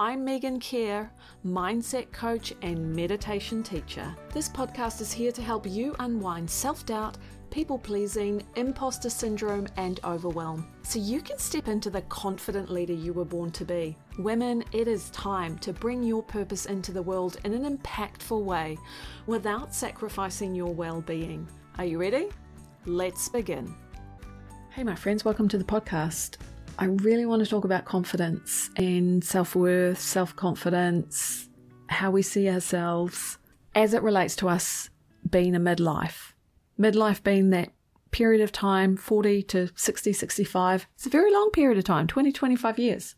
I'm Meegan Care, mindset coach and meditation teacher. This podcast is here to help you unwind self doubt, people pleasing, imposter syndrome, and overwhelm so you can step into the confident leader you were born to be. Women, it is time to bring your purpose into the world in an impactful way without sacrificing your well being. Are you ready? Let's begin. Hey, my friends, welcome to the podcast. I really want to talk about confidence and self worth, self confidence, how we see ourselves as it relates to us being a midlife. Midlife being that period of time, 40 to 60, 65. It's a very long period of time, 20, 25 years.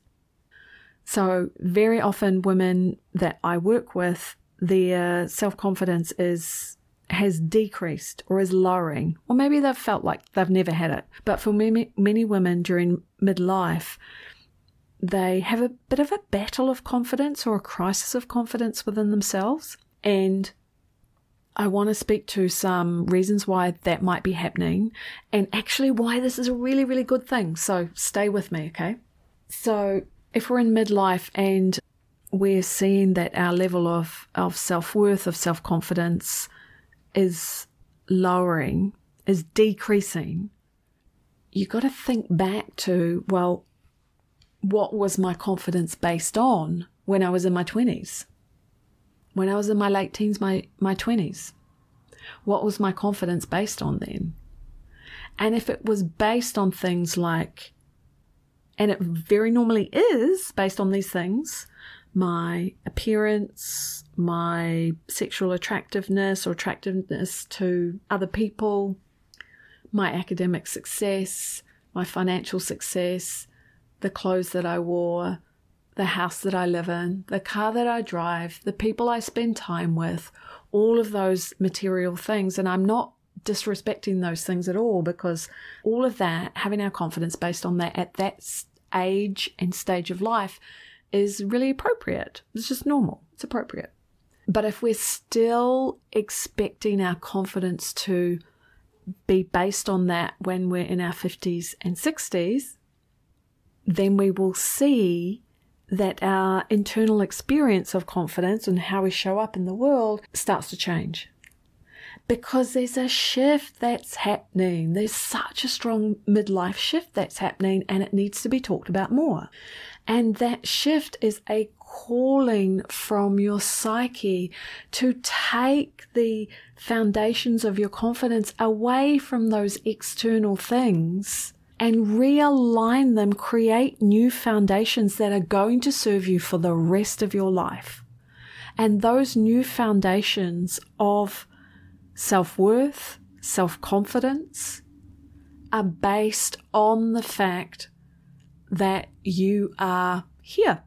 So, very often, women that I work with, their self confidence is has decreased or is lowering, or maybe they've felt like they've never had it. But for many, many women during midlife, they have a bit of a battle of confidence or a crisis of confidence within themselves. And I want to speak to some reasons why that might be happening and actually why this is a really, really good thing. So stay with me, okay? So if we're in midlife and we're seeing that our level of, of self worth, of self confidence, is lowering, is decreasing, you've got to think back to, well, what was my confidence based on when I was in my 20s? When I was in my late teens, my, my 20s? What was my confidence based on then? And if it was based on things like, and it very normally is based on these things, my appearance, my sexual attractiveness or attractiveness to other people, my academic success, my financial success, the clothes that I wore, the house that I live in, the car that I drive, the people I spend time with, all of those material things. And I'm not disrespecting those things at all because all of that, having our confidence based on that at that age and stage of life, is really appropriate. It's just normal, it's appropriate. But if we're still expecting our confidence to be based on that when we're in our 50s and 60s, then we will see that our internal experience of confidence and how we show up in the world starts to change. Because there's a shift that's happening. There's such a strong midlife shift that's happening, and it needs to be talked about more. And that shift is a calling from your psyche to take the foundations of your confidence away from those external things and realign them, create new foundations that are going to serve you for the rest of your life. And those new foundations of self worth, self confidence are based on the fact that you are here,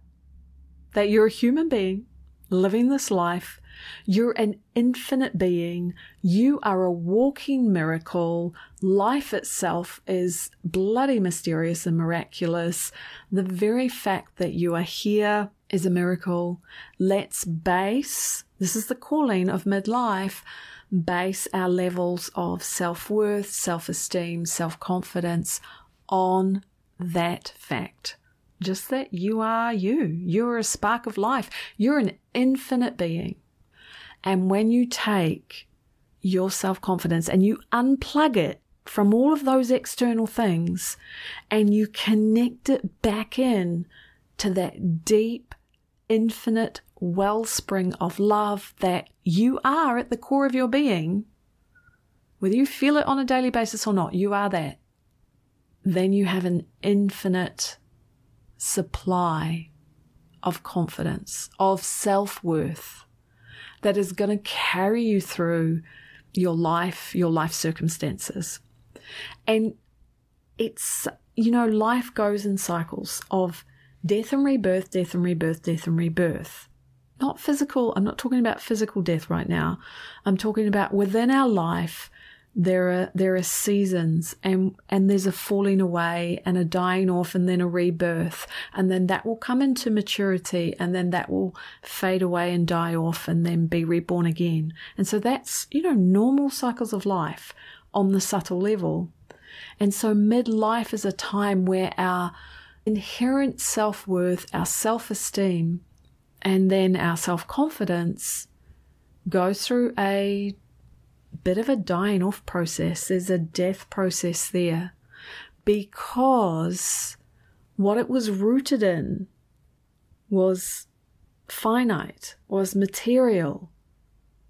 that you're a human being living this life. You're an infinite being. You are a walking miracle. Life itself is bloody mysterious and miraculous. The very fact that you are here is a miracle. Let's base, this is the calling of midlife, base our levels of self worth, self esteem, self confidence on that fact. Just that you are you. You're a spark of life. You're an infinite being. And when you take your self confidence and you unplug it from all of those external things and you connect it back in to that deep, infinite wellspring of love that you are at the core of your being, whether you feel it on a daily basis or not, you are that then you have an infinite supply of confidence, of self worth that is going to carry you through your life, your life circumstances. And it's, you know, life goes in cycles of death and rebirth, death and rebirth, death and rebirth. Not physical, I'm not talking about physical death right now. I'm talking about within our life, there are there are seasons and and there's a falling away and a dying off and then a rebirth. And then that will come into maturity and then that will fade away and die off and then be reborn again. And so that's you know normal cycles of life on the subtle level. And so midlife is a time where our inherent self worth, our self esteem, and then our self confidence go through a bit of a dying off process. There's a death process there because what it was rooted in was finite, was material,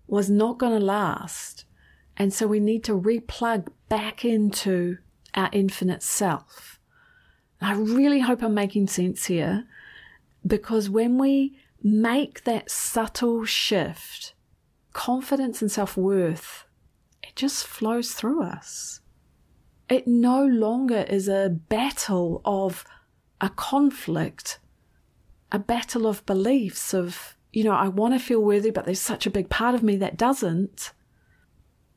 was not going to last. And so we need to replug back into our infinite self. I really hope I'm making sense here because when we make that subtle shift, confidence and self worth, just flows through us. It no longer is a battle of a conflict, a battle of beliefs of, you know, I want to feel worthy, but there's such a big part of me that doesn't.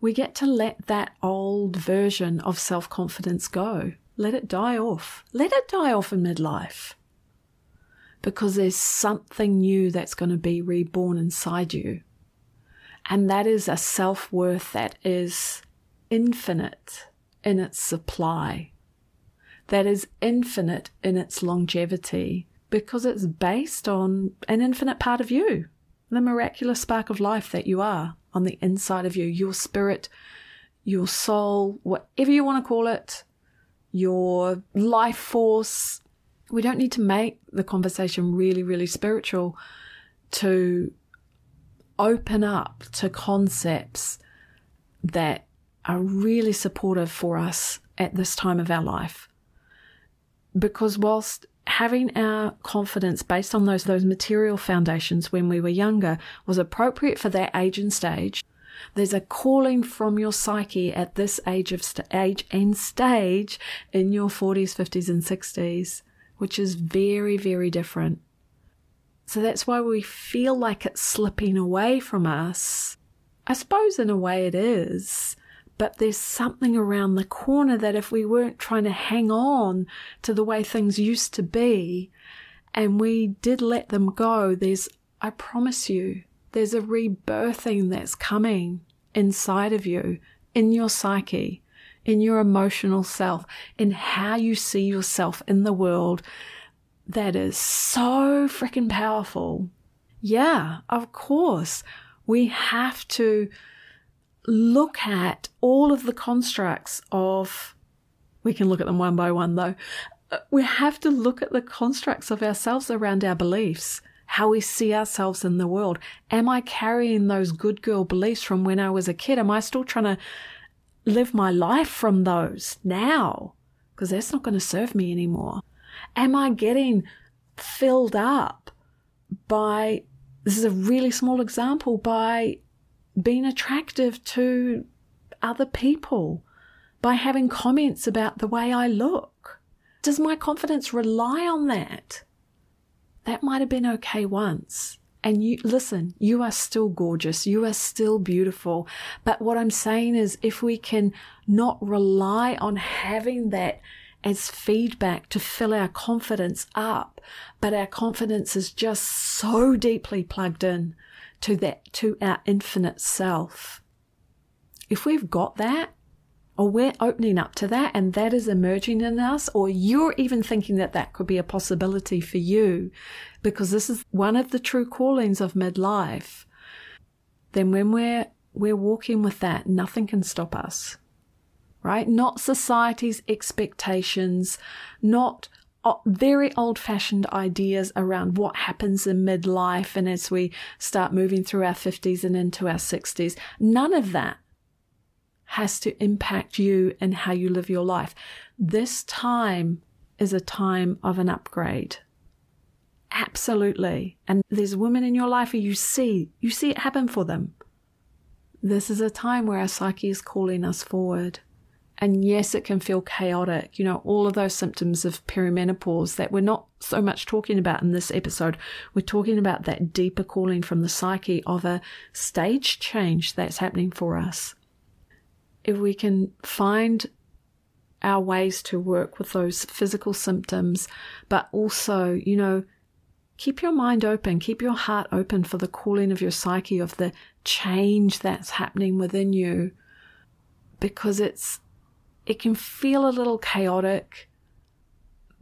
We get to let that old version of self confidence go. Let it die off. Let it die off in midlife. Because there's something new that's going to be reborn inside you. And that is a self worth that is infinite in its supply, that is infinite in its longevity, because it's based on an infinite part of you, the miraculous spark of life that you are on the inside of you, your spirit, your soul, whatever you want to call it, your life force. We don't need to make the conversation really, really spiritual to open up to concepts that are really supportive for us at this time of our life. Because whilst having our confidence based on those, those material foundations when we were younger was appropriate for that age and stage, there's a calling from your psyche at this age of st- age and stage in your 40s, 50s, and 60s, which is very, very different. So that's why we feel like it's slipping away from us. I suppose in a way it is, but there's something around the corner that if we weren't trying to hang on to the way things used to be and we did let them go, there's, I promise you, there's a rebirthing that's coming inside of you, in your psyche, in your emotional self, in how you see yourself in the world that is so freaking powerful. Yeah, of course, we have to look at all of the constructs of, we can look at them one by one though. Uh, we have to look at the constructs of ourselves around our beliefs, how we see ourselves in the world. Am I carrying those good girl beliefs from when I was a kid? Am I still trying to live my life from those now? Because that's not going to serve me anymore. Am I getting filled up by, this is a really small example, by being attractive to other people, by having comments about the way I look? Does my confidence rely on that? That might have been okay once. And you listen, you are still gorgeous. You are still beautiful. But what I'm saying is if we can not rely on having that as feedback to fill our confidence up, but our confidence is just so deeply plugged in to that, to our infinite self. If we've got that, or we're opening up to that and that is emerging in us, or you're even thinking that that could be a possibility for you, because this is one of the true callings of midlife, then when we're, we're walking with that, nothing can stop us right? Not society's expectations, not uh, very old fashioned ideas around what happens in midlife and as we start moving through our 50s and into our 60s. None of that has to impact you and how you live your life. This time is a time of an upgrade. Absolutely. And there's women in your life who you see, you see it happen for them. This is a time where our psyche is calling us forward. And yes, it can feel chaotic. You know, all of those symptoms of perimenopause that we're not so much talking about in this episode. We're talking about that deeper calling from the psyche of a stage change that's happening for us. If we can find our ways to work with those physical symptoms, but also, you know, keep your mind open, keep your heart open for the calling of your psyche, of the change that's happening within you, because it's it can feel a little chaotic,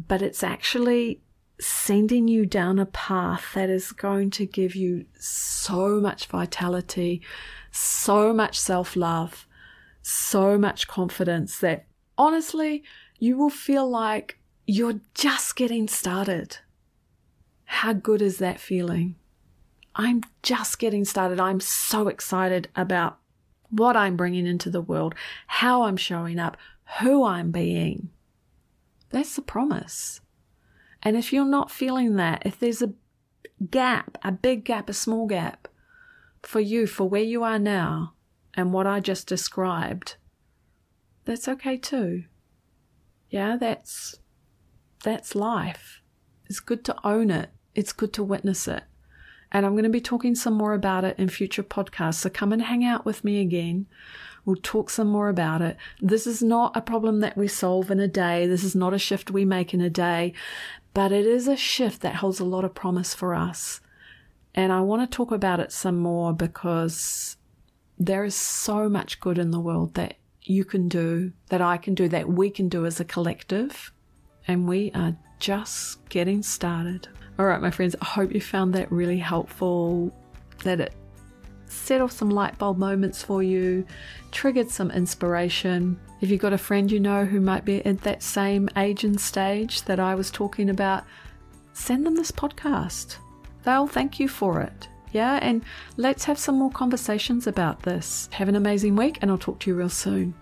but it's actually sending you down a path that is going to give you so much vitality, so much self love, so much confidence that honestly, you will feel like you're just getting started. How good is that feeling? I'm just getting started. I'm so excited about what I'm bringing into the world, how I'm showing up, who I'm being. That's the promise. And if you're not feeling that, if there's a gap, a big gap, a small gap for you, for where you are now and what I just described, that's okay too. Yeah, that's that's life. It's good to own it. It's good to witness it. And I'm going to be talking some more about it in future podcasts. So come and hang out with me again. We'll talk some more about it. This is not a problem that we solve in a day. This is not a shift we make in a day, but it is a shift that holds a lot of promise for us. And I want to talk about it some more because there is so much good in the world that you can do, that I can do, that we can do as a collective. And we are just getting started. All right, my friends, I hope you found that really helpful, that it set off some light bulb moments for you, triggered some inspiration. If you've got a friend you know who might be at that same age and stage that I was talking about, send them this podcast. They'll thank you for it. Yeah, and let's have some more conversations about this. Have an amazing week, and I'll talk to you real soon.